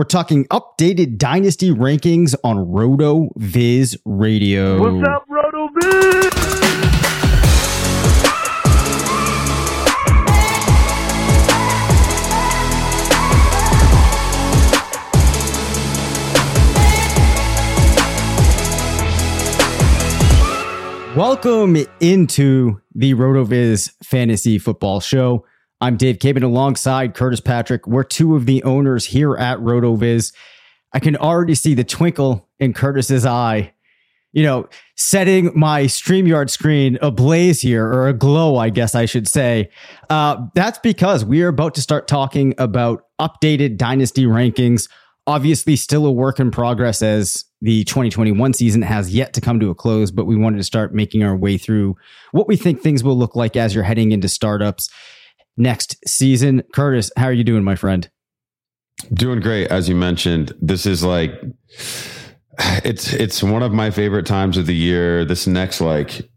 We're talking updated dynasty rankings on RotoViz Radio. What's up, Roto Viz? Welcome into the RotoViz Fantasy Football Show. I'm Dave Caban alongside Curtis Patrick. We're two of the owners here at RotoViz. I can already see the twinkle in Curtis's eye, you know, setting my StreamYard screen ablaze here, or a glow, I guess I should say. Uh, that's because we are about to start talking about updated dynasty rankings. Obviously, still a work in progress as the 2021 season has yet to come to a close, but we wanted to start making our way through what we think things will look like as you're heading into startups next season. Curtis, how are you doing, my friend? Doing great. As you mentioned, this is like it's it's one of my favorite times of the year. This next like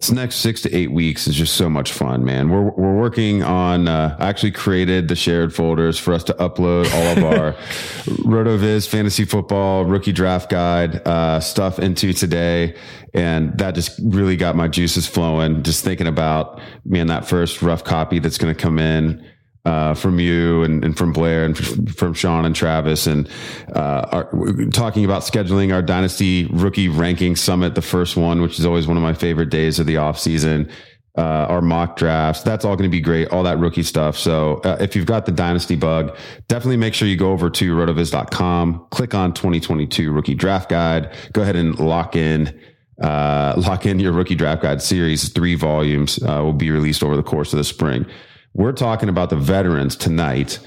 this next six to eight weeks is just so much fun, man. We're we're working on. Uh, I actually created the shared folders for us to upload all of our RotoViz fantasy football rookie draft guide uh, stuff into today, and that just really got my juices flowing. Just thinking about man, that first rough copy that's going to come in uh, from you and, and, from Blair and from Sean and Travis and uh, our, talking about scheduling our dynasty rookie ranking summit, the first one, which is always one of my favorite days of the off season. Uh, our mock drafts, that's all going to be great. All that rookie stuff. So uh, if you've got the dynasty bug, definitely make sure you go over to rotoviz.com, click on 2022 rookie draft guide, go ahead and lock in uh, lock in your rookie draft guide series. Three volumes uh, will be released over the course of the spring. We're talking about the veterans tonight,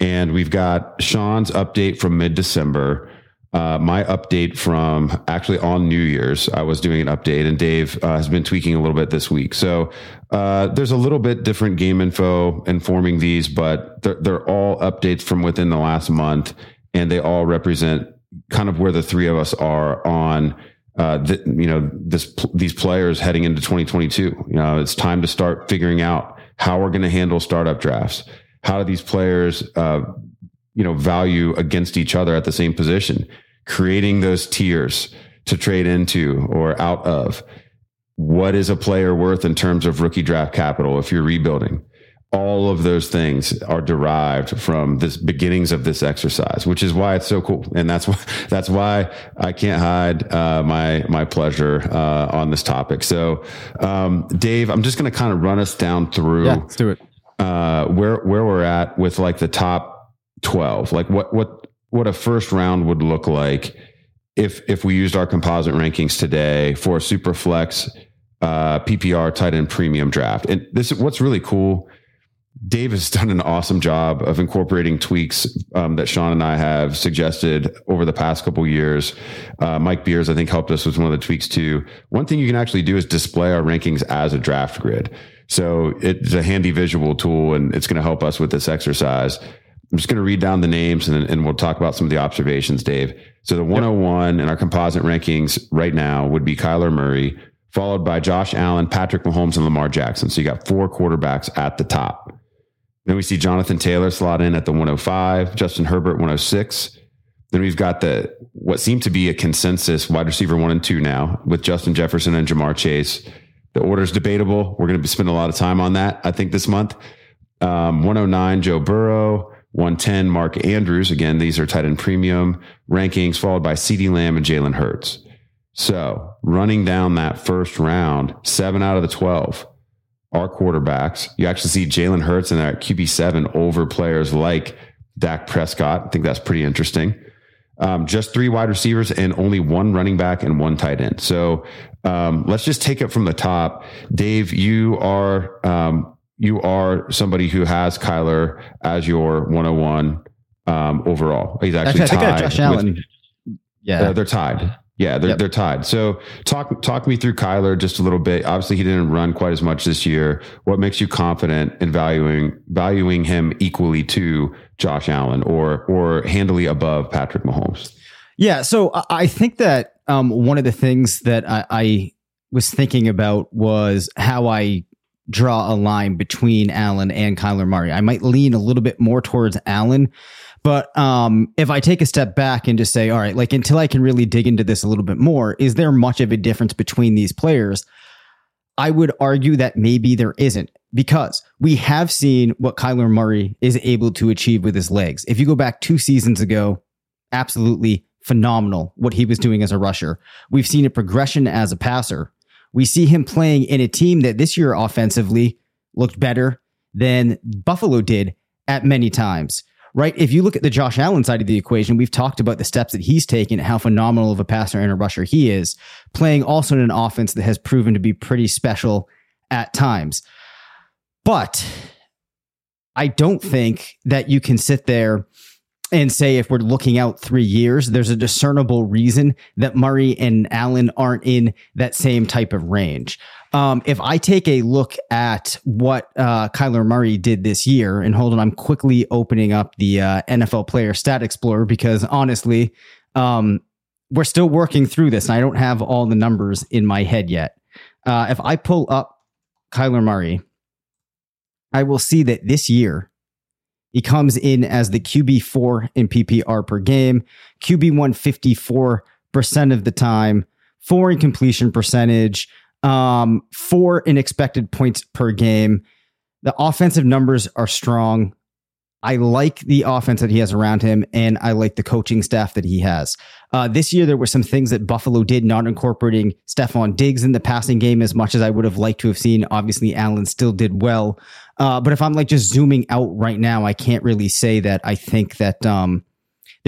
and we've got Sean's update from mid December. Uh, my update from actually on New Year's, I was doing an update, and Dave uh, has been tweaking a little bit this week. So uh, there's a little bit different game info informing these, but they're, they're all updates from within the last month, and they all represent kind of where the three of us are on. Uh, you know, this these players heading into 2022. You know, it's time to start figuring out how we're going to handle startup drafts. How do these players, uh, you know, value against each other at the same position? Creating those tiers to trade into or out of. What is a player worth in terms of rookie draft capital if you're rebuilding? All of those things are derived from this beginnings of this exercise, which is why it's so cool. And that's why, that's why I can't hide, uh, my, my pleasure, uh, on this topic. So, um, Dave, I'm just going to kind of run us down through, yeah, let's do it. Uh, where, where we're at with like the top 12, like what, what, what a first round would look like if, if we used our composite rankings today for a super flex, uh, PPR tight end premium draft. And this, what's really cool Dave has done an awesome job of incorporating tweaks um, that Sean and I have suggested over the past couple years. Uh, Mike Beers, I think, helped us with one of the tweaks too. One thing you can actually do is display our rankings as a draft grid. So it's a handy visual tool and it's going to help us with this exercise. I'm just going to read down the names and, and we'll talk about some of the observations, Dave. So the 101 in our composite rankings right now would be Kyler Murray, followed by Josh Allen, Patrick Mahomes, and Lamar Jackson. So you got four quarterbacks at the top. Then we see Jonathan Taylor slot in at the 105, Justin Herbert 106. Then we've got the what seemed to be a consensus wide receiver one and two now with Justin Jefferson and Ja'Marr Chase. The order is debatable. We're going to spend a lot of time on that, I think, this month. Um, 109, Joe Burrow. 110, Mark Andrews. Again, these are tight end premium rankings, followed by CeeDee Lamb and Jalen Hurts. So running down that first round, seven out of the 12 are quarterbacks. You actually see Jalen Hurts in there at QB7 over players like Dak Prescott. I think that's pretty interesting. Um, just three wide receivers and only one running back and one tight end. So um, let's just take it from the top. Dave, you are um, you are somebody who has Kyler as your 101 um, overall. He's actually, Actually, I think I tied. Josh with- Allen. Yeah. uh, they're tied. Yeah, they're Yep. they're tied. So talk talk me through Kyler just a little bit. Obviously, he didn't run quite as much this year. What makes you confident in valuing valuing him equally to Josh Allen or or handily above Patrick Mahomes? Yeah, so I- think that um, one of the things that I, I was thinking about was how I draw a line between Allen and Kyler Murray. I might lean a little bit more towards Allen, but um, if I take a step back and just say, all right, like until I can really dig into this a little bit more, is there much of a difference between these players? I would argue that maybe there isn't because we have seen what Kyler Murray is able to achieve with his legs. If you go back two seasons ago, absolutely phenomenal what he was doing as a rusher. We've seen a progression as a passer. We see him playing in a team that this year offensively looked better than Buffalo did at many times. Right? If you look at the Josh Allen side of the equation, we've talked about the steps that he's taken, how phenomenal of a passer and a rusher he is, playing also in an offense that has proven to be pretty special at times. But I don't think that you can sit there and say if we're looking out three years, there's a discernible reason that Murray and Allen aren't in that same type of range. Um, if I take a look at what uh, Kyler Murray did this year, and hold on, I'm quickly opening up the uh, NFL Player Stat Explorer because honestly, um, we're still working through this, and I don't have all the numbers in my head yet. Uh, if I pull up Kyler Murray, I will see that this year he comes in as the QB4 in PPR per game, QB1 54% of the time, four in completion percentage, um, four in expected points per game. The offensive numbers are strong. I like the offense that he has around him, and I like the coaching staff that he has. Uh, this year, there were some things that Buffalo did, not incorporating Stefon Diggs in the passing game as much as I would have liked to have seen. Obviously, Allen still did well. Uh, but if I'm like just zooming out right now, I can't really say that I think that um,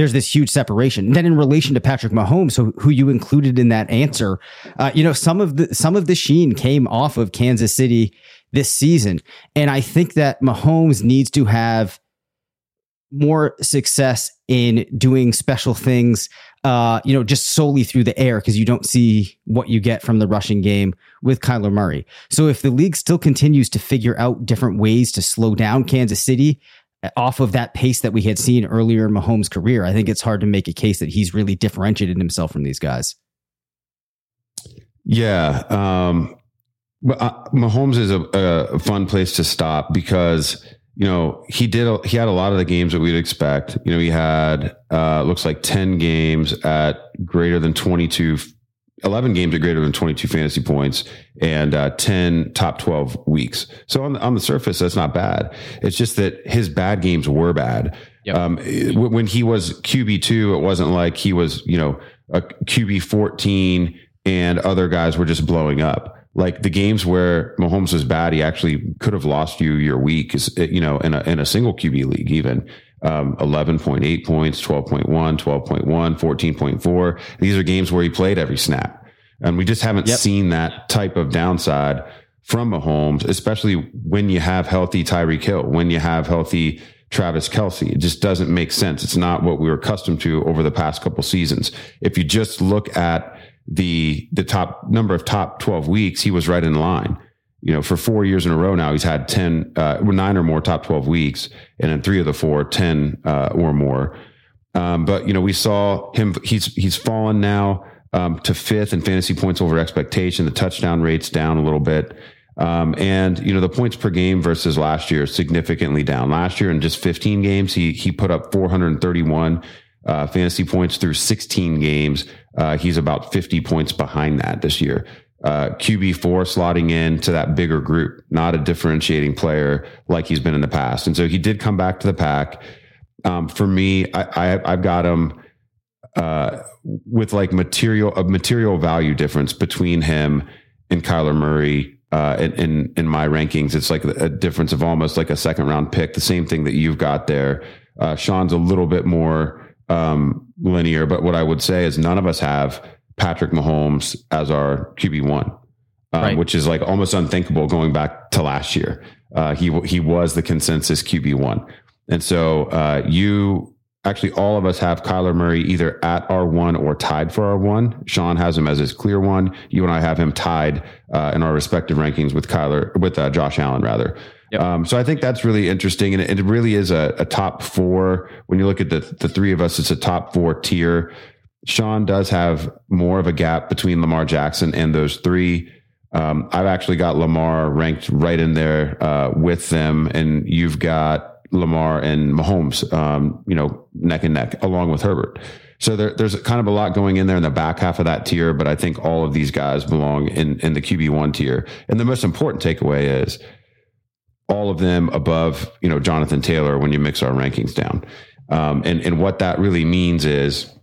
there's this huge separation. And then in relation to Patrick Mahomes, so who you included in that answer, uh, you know, some of the some of the sheen came off of Kansas City this season, and I think that Mahomes needs to have more success in doing special things uh, you know, just solely through the air because you don't see what you get from the rushing game with Kyler Murray. So if the league still continues to figure out different ways to slow down Kansas City off of that pace that we had seen earlier in Mahomes' career, I think it's hard to make a case that he's really differentiated himself from these guys. Yeah. Um, but uh, Mahomes is a, a fun place to stop because you know he did a, he had a lot of the games that we'd expect. You know he had uh, looks like ten games at greater than twenty two. 11 games are greater than 22 fantasy points and uh, 10 top 12 weeks. So on the, on the surface, that's not bad. It's just that his bad games were bad. Yep. Um, when he was QB2, it wasn't like he was, you know, a QB 14 and other guys were just blowing up. Like the games where Mahomes was bad, he actually could have lost you your week, is- you know, in a, in a single QB league, even um, 11.8 points, 12.1, 12.1, 14.4. These are games where he played every snap. And we just haven't Yep. seen that type of downside from Mahomes, especially when you have healthy Tyreek Hill, when you have healthy Travis Kelce. It just doesn't make sense. It's not what we were accustomed to over the past couple seasons. If you just look at the the top number of top 12 weeks, he was right in line. You know, for four years in a row now, he's had 10, uh, nine or more top 12 weeks, and in three of the four, 10 uh, or more. Um, but you know, we saw him. He's he's fallen now um, to fifth in fantasy points over expectation. The touchdown rate's down a little bit, um, and you know the points per game versus last year significantly down. Last year in just 15 games, he he put up 431 uh, fantasy points through 16 games. Uh, he's about 50 points behind that this year. Uh, QB4 slotting in to that bigger group, not a differentiating player like he's been in the past. And so he did come back to the pack. Um, for me, I, I I've got him uh, with like material a material value difference between him and Kyler Murray. Uh, in, in in my rankings, it's like a difference of almost like a second round pick. The same thing that you've got there. Uh, Sean's a little bit more um, linear, but what I would say is none of us have Patrick Mahomes as our QB one, um, right. which is like almost unthinkable going back to last year. Uh, he he was the consensus QB one, and so uh, you actually all of us have Kyler Murray either at R one or tied for R one. Sean has him as his clear one. You and I have him tied uh, in our respective rankings with Kyler with uh, Josh Allen rather. Yep. Um, so I think that's really interesting, and it, it really is a, a, top four. When you look at the the three of us, it's a top four tier. Sean does have more of a gap between Lamar Jackson and those three. Um, I've actually got Lamar ranked right in there uh, with them, and you've got Lamar and Mahomes, um, you know, neck and neck, along with Herbert. So there, there's kind of a lot going in there in the back half of that tier, but I think all of these guys belong in in the QB one tier. And the most important takeaway is all of them above, you know, Jonathan Taylor when you mix our rankings down. Um, and, and what that really means is,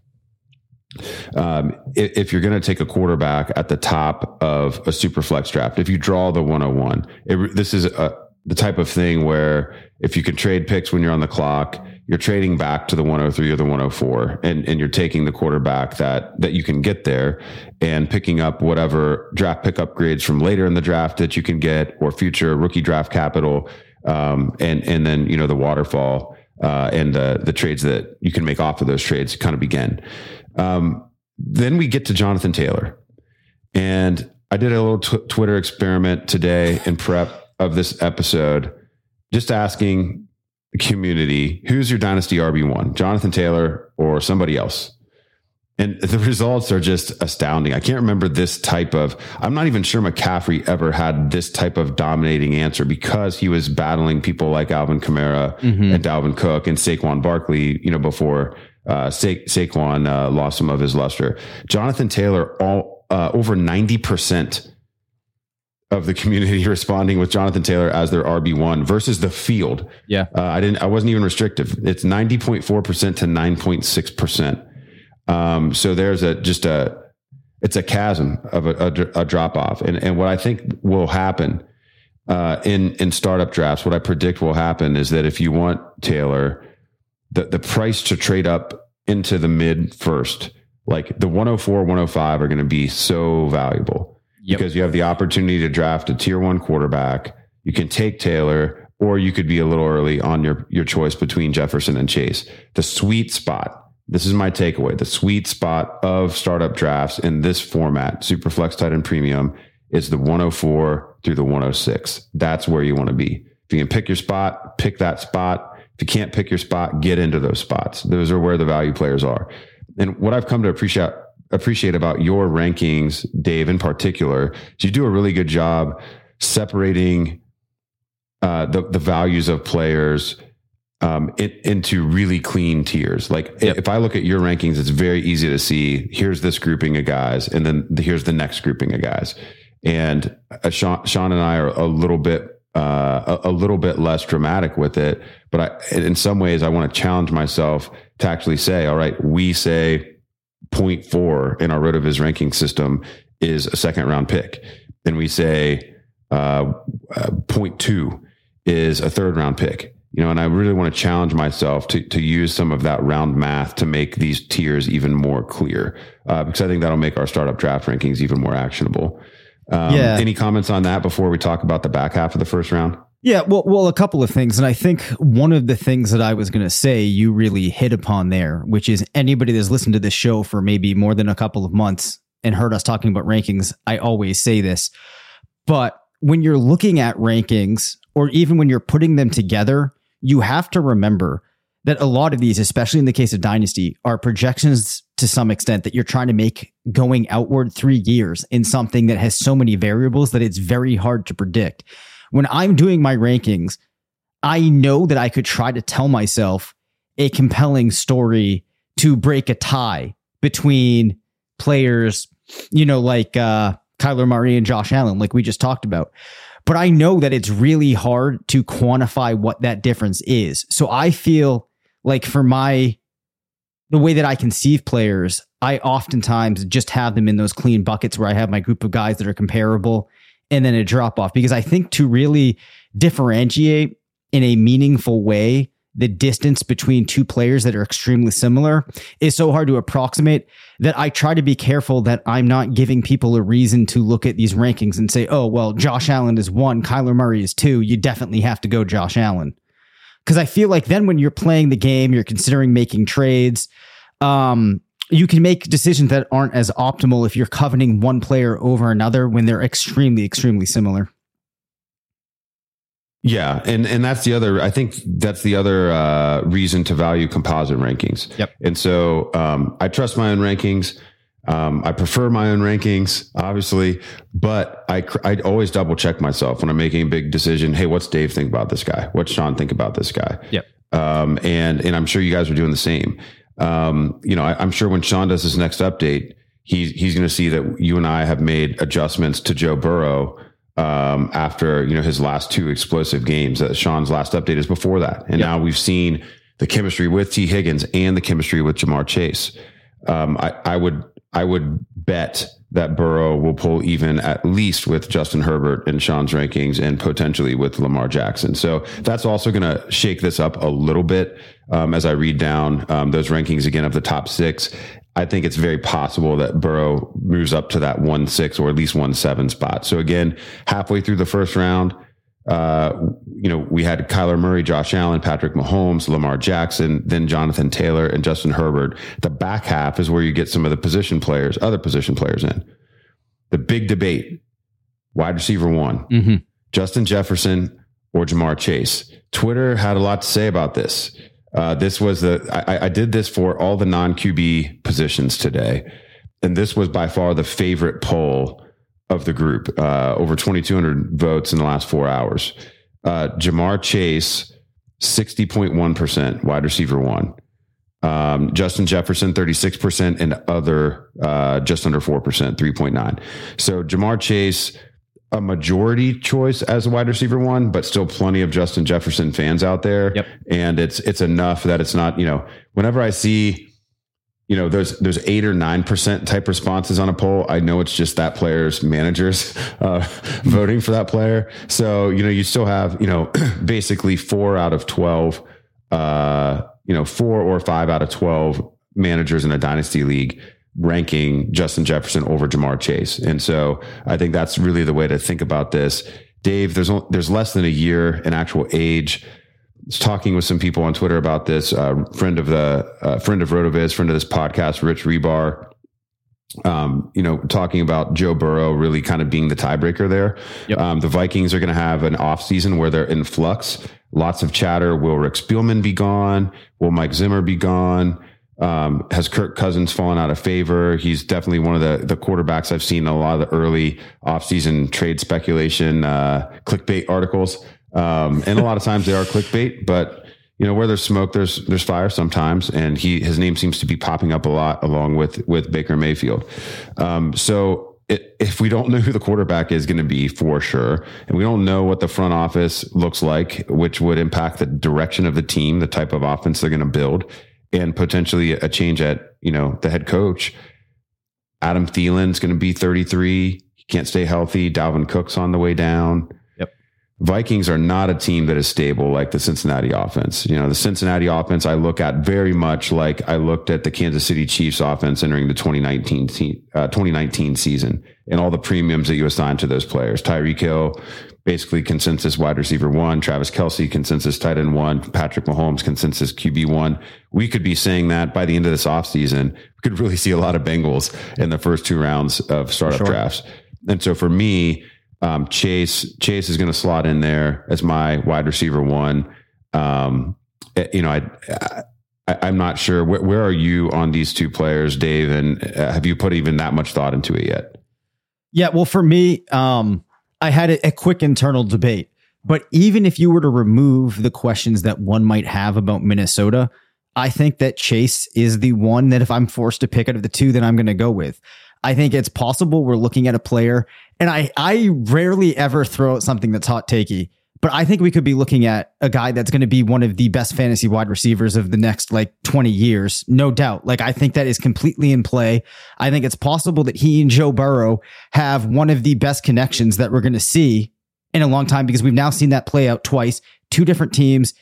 um, if, if, you're going to take a quarterback at the top of a super flex draft, if you draw the 101, it, this is a, the type of thing where if you can trade picks when you're on the clock, you're trading back to the 103 or the 104 and, and you're taking the quarterback that, that you can get there and picking up whatever draft pick upgrades from later in the draft that you can get or future rookie draft capital. Um, and, and then, you know, the waterfall, uh, and the, the trades that you can make off of those trades kind of begin. Um, then we get to Jonathan Taylor and I did a little tw- Twitter experiment today in prep of this episode, just asking the community, who's your dynasty RB1, Jonathan Taylor or somebody else? And the results are just astounding. I can't remember this type of, I'm not even sure McCaffrey ever had this type of dominating answer because he was battling people like Alvin Kamara mm-hmm. and Dalvin Cook and Saquon Barkley, you know, before uh, Sa- Saquon uh, lost some of his luster. Jonathan Taylor, all uh, over 90% of the community responding with Jonathan Taylor as their RB one versus the field. Yeah, uh, I didn't. I wasn't even restrictive. It's ninety point four percent to nine point six percent. Um, so there's a just a it's a chasm of a, a, a drop off, and and what I think will happen uh, in in startup drafts, what I predict will happen is that if you want Taylor, the the price to trade up into the mid first, like the 104, 105 are going to be so valuable yep. because you have the opportunity to draft a tier one quarterback. You can take Taylor, or you could be a little early on your, your choice between Jefferson and Chase. The sweet spot. This is my takeaway. The sweet spot of startup drafts in this format, Superflex tight end Premium, is the 104 through the 106. That's where you want to be. If you can pick your spot, pick that spot. If you can't pick your spot, get into those spots. Those are where the value players are. And what I've come to appreciate appreciate about your rankings, Dave, in particular, is you do a really good job separating uh, the the values of players um, it, into really clean tiers. Like yep. if I look at your rankings, it's very easy to see. Here's this grouping of guys, and then the, here's the next grouping of guys. And uh, Sean, Sean and I are a little bit uh, a, a, little bit less dramatic with it. But I, in some ways, I want to challenge myself to actually say, all right, we say 0.4 in our RotoViz ranking system is a second round pick. And we say uh, uh, 0.2 is a third round pick. You know, and I really want to challenge myself to to use some of that round math to make these tiers even more clear, uh, because I think that'll make our startup draft rankings even more actionable. Um, yeah. Any comments on that before we talk about the back half of the first round? Yeah, well, well, a couple of things, and I think one of the things that I was going to say you really hit upon there, which is anybody that's listened to this show for maybe more than a couple of months and heard us talking about rankings, I always say this, but when you're looking at rankings, or even when you're putting them together, you have to remember that a lot of these, especially in the case of Dynasty, are projections to some extent that you're trying to make going outward three years in something that has so many variables that it's very hard to predict when I'm doing my rankings, I know that I could try to tell myself a compelling story to break a tie between players, you know, like uh, Kyler Murray and Josh Allen, like we just talked about. But I know that it's really hard to quantify what that difference is. So I feel like for my the way that I conceive players, I oftentimes just have them in those clean buckets where I have my group of guys that are comparable and then a drop off because I think to really differentiate in a meaningful way the distance between two players that are extremely similar is so hard to approximate that I try to be careful that I'm not giving people a reason to look at these rankings and say, oh, well, Josh Allen is one, Kyler Murray is two. You definitely have to go Josh Allen. Because I feel like then when you're playing the game, you're considering making trades. Um, you can make decisions that aren't as optimal if you're coveting one player over another when they're extremely, extremely similar. Yeah, and and that's the other. I think that's the other uh, reason to value composite rankings. Yep. And so um, I trust my own rankings. Um, I prefer my own rankings, obviously, but I I always double check myself when I'm making a big decision. Hey, what's Dave think about this guy? What's Sean think about this guy? Yep. Um, and and I'm sure you guys are doing the same. Um, you know, I, I'm sure when Sean does his next update, he's he's going to see that you and I have made adjustments to Joe Burrow um, after you know his last two explosive games. Sean's last update is before that, and Yep. now we've seen the chemistry with Tee Higgins and the chemistry with Ja'Marr Chase. Um, I, I would I would bet that Burrow will pull even at least with Justin Herbert in Sean's rankings and potentially with Lamar Jackson. So that's also going to shake this up a little bit um, as I read down um, those rankings again of the top six. I think it's very possible that Burrow moves up to that one six or at least one seven spot. So again, halfway through the first round, uh, you know, we had Kyler Murray, Josh Allen, Patrick Mahomes, Lamar Jackson, then Jonathan Taylor and Justin Herbert. The back half is where you get some of the position players, other position players in. The big debate, wide receiver one, Mm-hmm. Justin Jefferson or Ja'Marr Chase. Twitter had a lot to say about this. Uh, this was the I, I did this for all the non QB positions today, and this was by far the favorite poll of the group. Uh, over 2,200 votes in the last four hours. Uh, Ja'Marr Chase, 60.1 percent wide receiver one. Um, Justin Jefferson, 36%, and other uh, just under 4%, 3.9. So Ja'Marr Chase, a majority choice as a wide receiver one, but still plenty of Justin Jefferson fans out there. Yep. And it's it's enough that it's not, you know, whenever I see, you know, there's there's eight or nine percent type responses on a poll, I know it's just that player's managers uh, voting for that player. So, you know, you still have, you know, basically four out of twelve uh, you know, four or five out of 12 managers in a dynasty league ranking Justin Jefferson over Ja'Marr Chase. And so I think that's really the way to think about this. Dave, there's, there's less than a year in actual age. Was talking with some people on Twitter about this. Uh, friend of the uh, friend of RotoViz, friend of this podcast, Rich Hribar. Um, you know, talking about Joe Burrow really kind of being the tiebreaker there. Yep. Um, the Vikings are going to have an offseason where they're in flux. Lots of chatter. Will Rick Spielman be gone? Will Mike Zimmer be gone? Um, has Kirk Cousins fallen out of favor? He's definitely one of the, the quarterbacks I've seen in a lot of the early offseason trade speculation, uh, clickbait articles. Um, and a lot of times they are clickbait, but you know, where there's smoke, there's, there's fire sometimes. And he, his name seems to be popping up a lot along with, with Baker Mayfield. Um, so if we don't know who the quarterback is going to be for sure, and we don't know what the front office looks like, which would impact the direction of the team, the type of offense they're going to build, and potentially a change at you know the head coach. Adam Thielen's going to be 33. He can't stay healthy. Dalvin Cook's on the way down. Teams are not a team that is stable like the Cincinnati offense. You know, the Cincinnati offense I look at very much like I looked at the Kansas City Chiefs offense entering the 2019, te- uh, 2019 season and all the premiums that you assigned to those players. Tyreek Hill, basically consensus wide receiver one, Travis Kelce, consensus tight end one, Patrick Mahomes, consensus QB one. We could be saying that by the end of this offseason, we could really see a lot of Bengals in the first two rounds of startup Sure. drafts. And so for me, um, Chase Chase is going to slot in there as my wide receiver one. Um, eh, you know, I, I I'm not sure where, where are you on these two players, Dave, and uh, have you put even that much thought into it yet? Yeah, well, for me, um, I had a, a quick internal debate. But even if you were to remove the questions that one might have about Minnesota, I think that Chase is the one that if I'm forced to pick out of the two, then I'm going to go with. I think it's possible we're looking at a player, and I I rarely ever throw out something that's hot takey, But I think we could be looking at a guy that's going to be one of the best fantasy wide receivers of the next like 20 years, no doubt. Like I think that is completely in play. I think it's possible that he and Joe Burrow have one of the best connections that we're going to see in a long time because we've now seen that play out twice, two different teams,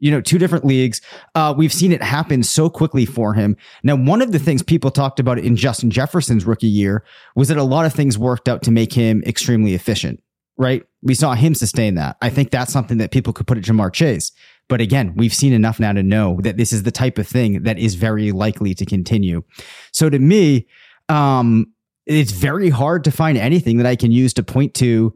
you know, two different leagues. Uh, we've seen it happen so quickly for him. Now, one of the things people talked about in Justin Jefferson's rookie year was that a lot of things worked out to make him extremely efficient right? We saw him sustain that. I think that's something that people could put at Ja'Marr Chase. But again, we've seen enough now to know that this is the type of thing that is very likely to continue. So to me, um, it's very hard to find anything that I can use to point to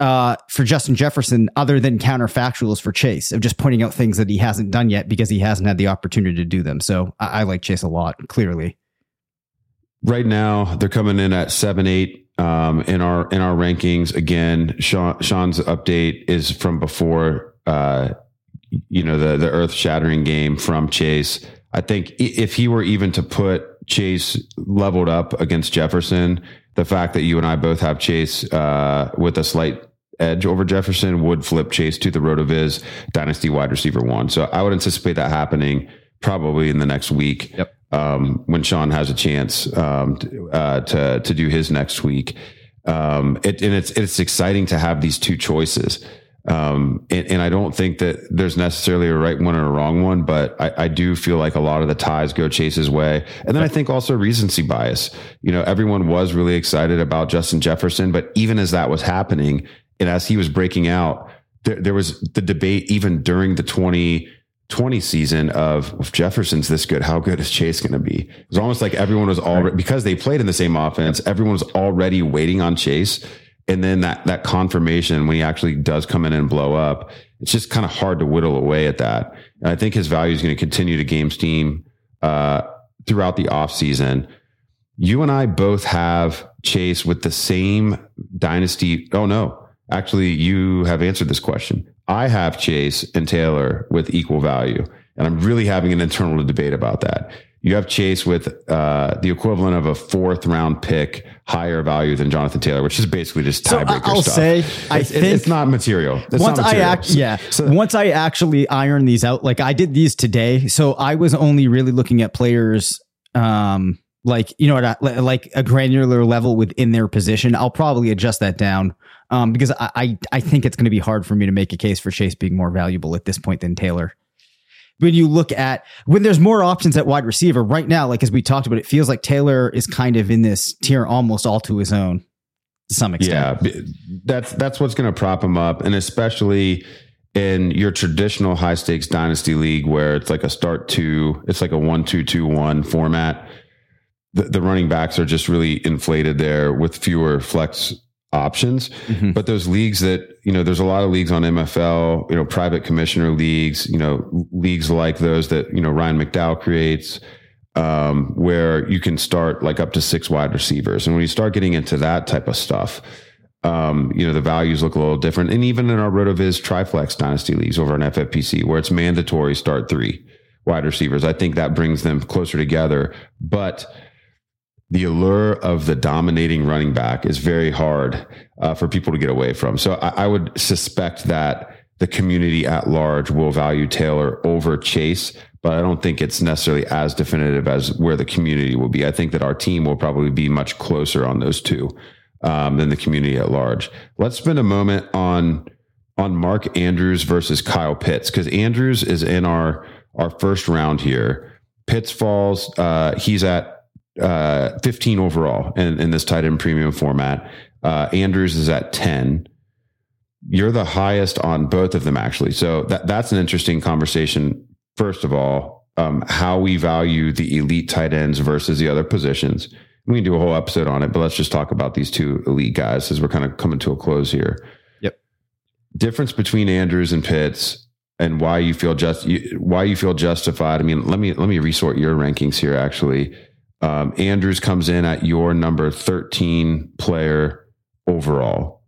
uh, for Justin Jefferson other than counterfactuals for Chase of just pointing out things that he hasn't done yet because he hasn't had the opportunity to do them. So I, I like Chase a lot, clearly. Right now, they're coming in at seven, eight um, in our in our rankings. Again, Sean, Sean's update is from before uh, you know the the earth shattering game from Chase. I think if he were even to put Chase leveled up against Jefferson, the fact that you and I both have Chase uh, with a slight edge over Jefferson would flip Chase to the RotoViz Dynasty wide receiver one. So I would anticipate that happening probably in the next week. Yep um, when Sean has a chance um, to, uh, to, to do his next week. Um, it, and it's it's exciting to have these two choices. Um, and, and, I don't think that there's necessarily a right one or a wrong one, but I, I, do feel like a lot of the ties go Chase's way. And then I think also recency bias. You know, everyone was really excited about Justin Jefferson, but even as that was happening and as he was breaking out, there, there was the debate even during the 20 20 season of if Jefferson's this good, how good is Chase going to be? It was almost like everyone was already, because they played in the same offense, everyone was already waiting on Chase. And then that, that confirmation when he actually does come in and blow up, it's just kind of hard to whittle away at that. And I think his value is going to continue to game steam, uh, throughout the off season. You and I both have Chase with the same dynasty. Oh no, actually you have answered this question. I have Chase and Taylor with equal value. And I'm really having an internal debate about that. You have Chase with uh, the equivalent of a fourth round pick, higher value than Jonathan Taylor, which is basically just tiebreaker so I'll stuff. say, I it's, think it's not material. It's once not I act, yeah, so, once I actually iron these out, like I did these today, so I was only really looking at players, um, like you know, at a, like a granular level within their position. I'll probably adjust that down um, because I, I, I think it's going to be hard for me to make a case for Chase being more valuable at this point than Taylor. When you look at when there's more options at wide receiver right now, like as we talked about, it feels like Taylor is kind of in this tier almost all to his own to some extent. Yeah, that's that's what's going to prop him up, and especially in your traditional high stakes dynasty league where it's like a start two, it's like a one two two one format. The, the running backs are just really inflated there with fewer flex options. Mm-hmm. But those leagues that, you know, there's a lot of leagues on MFL, you know, private commissioner leagues, you know, leagues like those that, you know, Ryan McDowell creates, um, where you can start like up to six wide receivers. And when you start getting into that type of stuff, um, you know, the values look a little different. And even in our RotoViz Triflex Dynasty leagues over on FFPC, where it's mandatory start three wide receivers, I think that brings them closer together. But the allure of the dominating running back is very hard uh, for people to get away from. So I, I, would suspect that the community at large will value Taylor over Chase, but I don't think it's necessarily as definitive as where the community will be. I think that our team will probably be much closer on those two um, than the community at large. Let's spend a moment on on Mark Andrews versus Kyle Pitts because Andrews is in our our first round here. Pitts falls. Uh, he's at uh, 15 overall in, in this tight end premium format. Uh, Andrews is at 10. You're the highest on both of them, actually. So that, that's an interesting conversation. First of all, um, how we value the elite tight ends versus the other positions. We can do a whole episode on it, but let's just talk about these two elite guys as we're kind of coming to a close here. Yep. Difference between Andrews and Pitts and why you feel just why you feel justified. I mean, let me let me resort your rankings here actually. Um, Andrews comes in at your number 13 player overall.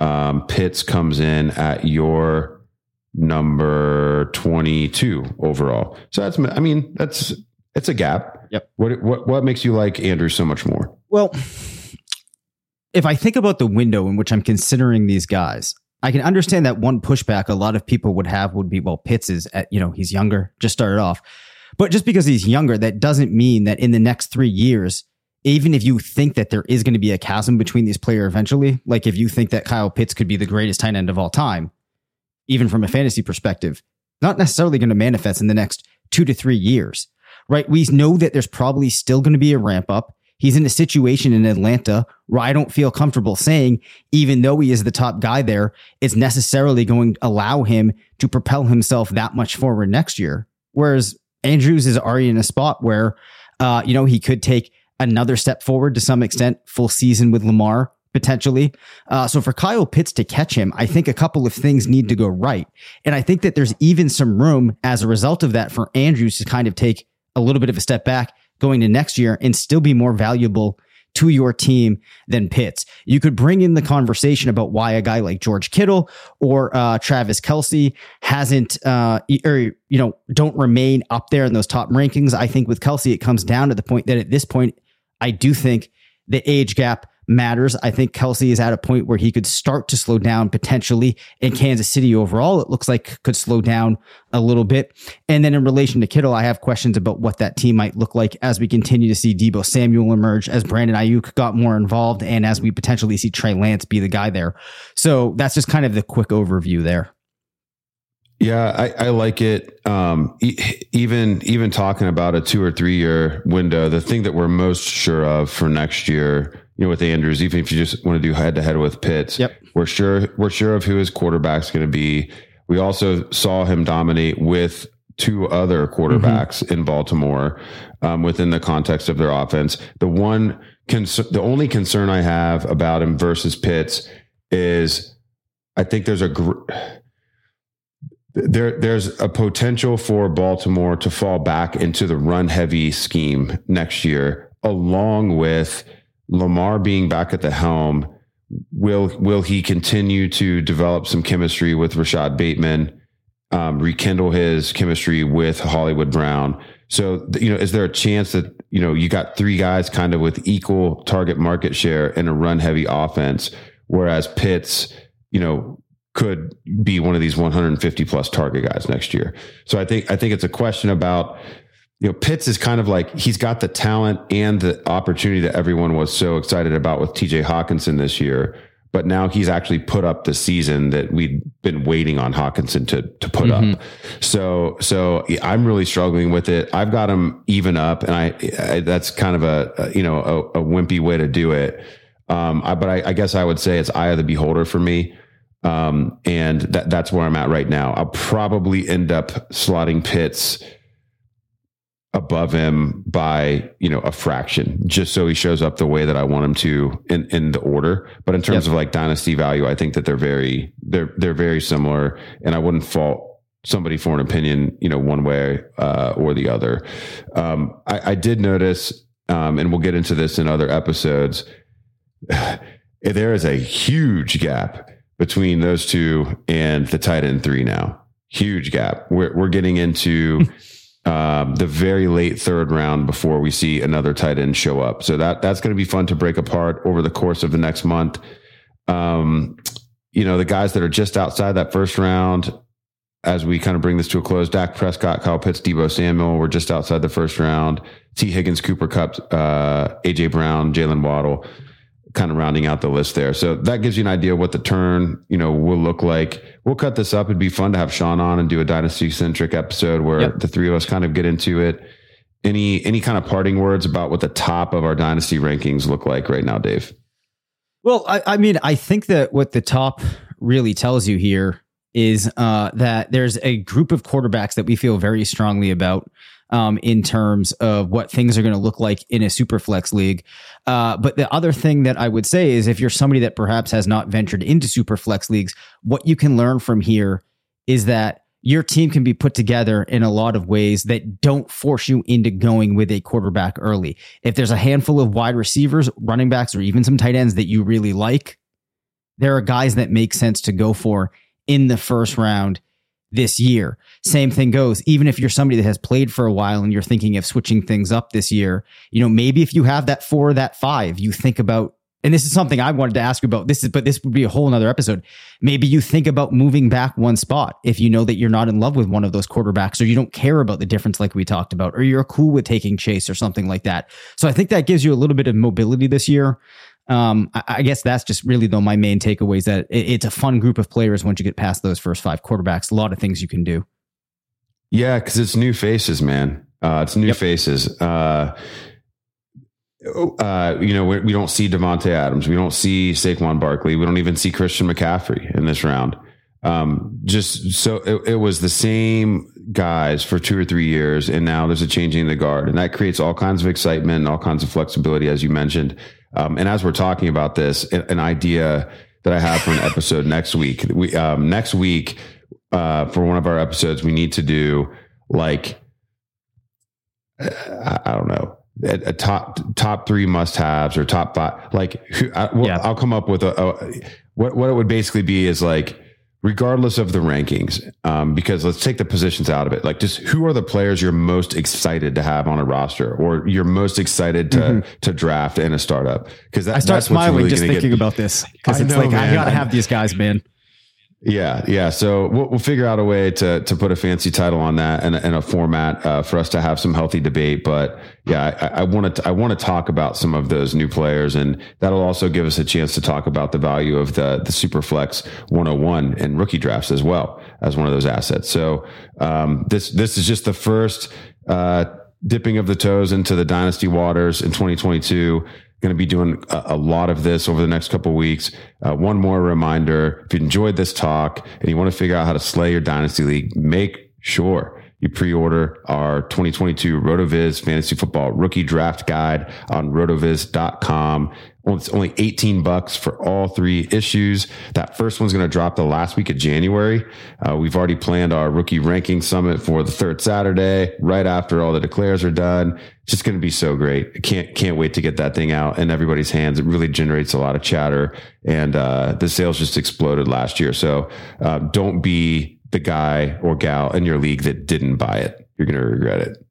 Um, Pitts comes in at your number 22 overall. So that's, I mean, that's, it's a gap. Yep. What, what, what makes you like Andrews so much more? Well, if I think about the window in which I'm considering these guys, I can understand that one pushback a lot of people would have would be, well, Pitts is at, you know, he's younger, just started off. But just because he's younger, that doesn't mean that in the next three years, even if you think that there is going to be a chasm between these players eventually, like if you think that Kyle Pitts could be the greatest tight end of all time, even from a fantasy perspective, not necessarily going to manifest in the next two to three years, right? We know that there's probably still going to be a ramp up. He's in a situation in Atlanta where I don't feel comfortable saying, even though he is the top guy there, it's necessarily going to allow him to propel himself that much forward next year. Whereas Andrews is already in a spot where, uh, you know, he could take another step forward to some extent, full season with Lamar potentially. Uh, so for Kyle Pitts to catch him, I think a couple of things need to go right. And I think that there's even some room as a result of that for Andrews to kind of take a little bit of a step back going to next year and still be more valuable to your team than Pitts. You could bring in the conversation about why a guy like George Kittle or uh, Travis Kelce hasn't, uh, or, you know, don't remain up there in those top rankings. I think with Kelce, it comes down to the point that at this point, I do think the age gap matters. I think Kelce is at a point where he could start to slow down potentially in Kansas City overall. It looks like could slow down a little bit. And then in relation to Kittle, I have questions about what that team might look like as we continue to see Deebo Samuel emerge, as Brandon Aiyuk got more involved, and as we potentially see Trey Lance be the guy there. So that's just kind of the quick overview there. Yeah, I, I like it. Um, e- even even talking about a two or three year window, the thing that we're most sure of for next year you know, with Andrews, even if you just want to do head to head with Pitts, yep. we're sure we're sure of who his quarterback's going to be. We also saw him dominate with two other quarterbacks mm-hmm. in Baltimore um, within the context of their offense. The one, the only concern I have about him versus Pitts is, I think there's a gr- there there's a potential for Baltimore to fall back into the run heavy scheme next year, along with Lamar being back at the helm, will will he continue to develop some chemistry with Rashod Bateman, um, rekindle his chemistry with Hollywood Brown? So you know, is there a chance that you know you got three guys kind of with equal target market share in a run heavy offense, whereas Pitts, you know, could be one of these 150 plus target guys next year. So I think I think it's a question about you know, Pitts is kind of like he's got the talent and the opportunity that everyone was so excited about with TJ Hockenson this year. But now he's actually put up the season that we'd been waiting on Hockenson to to put mm-hmm. up. So so I'm really struggling with it. I've got him even up, and I, I that's kind of a, you know a, a, wimpy way to do it. Um, I, but I, I guess I would say it's eye of the beholder for me. Um, and that, that's where I'm at right now. I'll probably end up slotting Pitts above him by you know a fraction just so he shows up the way that I want him to in in the order. But in terms yep. of like dynasty value I think that they're very they're they're very similar. And I wouldn't fault somebody for an opinion you know one way uh, or the other. Um, I, I, did notice um, and we'll get into this in other episodes there is a huge gap between those two and the tight end three now. Huge gap. We're, we're getting into um, the very late third round before we see another tight end show up. So that that's going to be fun to break apart over the course of the next month. Um, you know, the guys that are just outside that first round, as we kind of bring this to a close, Dak Prescott, Kyle Pitts, Deebo Samuel, we're just outside the first round. Tee Higgins, Cooper Kupp, uh, AJ Brown, Jaylen Waddle kind of rounding out the list there. So that gives you an idea of what the turn, you know, will look like. We'll cut this up. It'd be fun to have Sean on and do a dynasty centric episode where yep. the three of us kind of get into it. Any any kind of parting words about what the top of our dynasty rankings look like right now, Dave? Well, I, I mean, I think that what the top really tells you here is uh, that there's a group of quarterbacks that we feel very strongly about um, in terms of what things are going to look like in a super flex league. Uh, but the other thing that I would say is if you're somebody that perhaps has not ventured into super flex leagues, what you can learn from here is that your team can be put together in a lot of ways that don't force you into going with a quarterback early. If there's a handful of wide receivers, running backs, or even some tight ends that you really like, there are guys that make sense to go for in the first round this year. Same mm-hmm. thing goes, even if you're somebody that has played for a while and you're thinking of switching things up this year, you know, maybe if you have that four, that five, you think about and this is something I wanted to ask you about. This is, but this would be a whole nother episode. Maybe you think about moving back one spot if you know that you're not in love with one of those quarterbacks or you don't care about the difference like we talked about, or you're cool with taking Chase or something like that. So I think that gives you a little bit of mobility this year. Um, I, I guess that's just really though my main takeaways that it, it's a fun group of players once you get past those first five quarterbacks. A lot of things you can do. Yeah, because it's new faces, man. Uh, it's new yep. faces. Uh, uh, you know, we, we, don't see Davante Adams. We don't see Saquon Barkley. We don't even see Christian McCaffrey in this round. Um, just so it, it, was the same guys for two or three years, and now there's a changing of the guard, and that creates all kinds of excitement and all kinds of flexibility, as you mentioned. Um, and as we're talking about this, an idea that I have for an episode next week. We um, next week uh, for one of our episodes, we need to do like I, I don't know a, a, top top three must haves or top five. Like I, will yeah. I'll come up with a, a, what what it would basically be is like regardless of the rankings, um, because let's take the positions out of it. Like just who are the players you're most excited to have on a roster or you're most excited to mm-hmm. to draft in a startup? Because I start smiling really just thinking get, about this because it's know, like man, I gotta have these guys, man. Yeah, yeah. So we'll, we'll, figure out a way to to put a fancy title on that and, and a format uh, for us to have some healthy debate. But yeah, I want to I want to talk about some of those new players, and that'll also give us a chance to talk about the value of the the Superflex 101 and rookie drafts as well as one of those assets. So um, this this is just the first. Uh, dipping of the toes into the dynasty waters in 2022 going to be doing a, lot of this over the next couple weeks. Uh, one more reminder: if you enjoyed this talk and you want to figure out how to slay your dynasty league, make sure you pre-order our 2022 RotoViz Fantasy Football Rookie Draft Guide on rotoviz.com. It's only 18 bucks for all three issues. That first one's going to drop the last week of January. Uh, we've already planned our rookie ranking summit for the third Saturday, right after all the declares are done. It's just going to be so great. Can't, can't wait to get that thing out in everybody's hands. It really generates a lot of chatter and, uh, the sales just exploded last year. So, uh, don't be the guy or gal in your league that didn't buy it. You're going to regret it.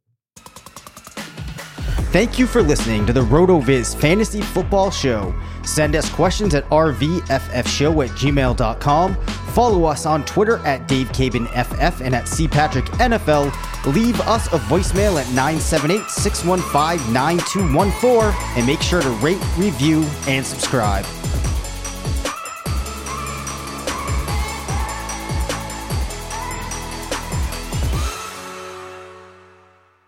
Thank you for listening to the RotoViz Fantasy Football Show. Send us questions at rvffshow at gmail.com. Follow us on Twitter at DaveCabanFF and at CPatrickNFL. Leave us a voicemail at 978 615 9214 and make sure to rate, review, and subscribe.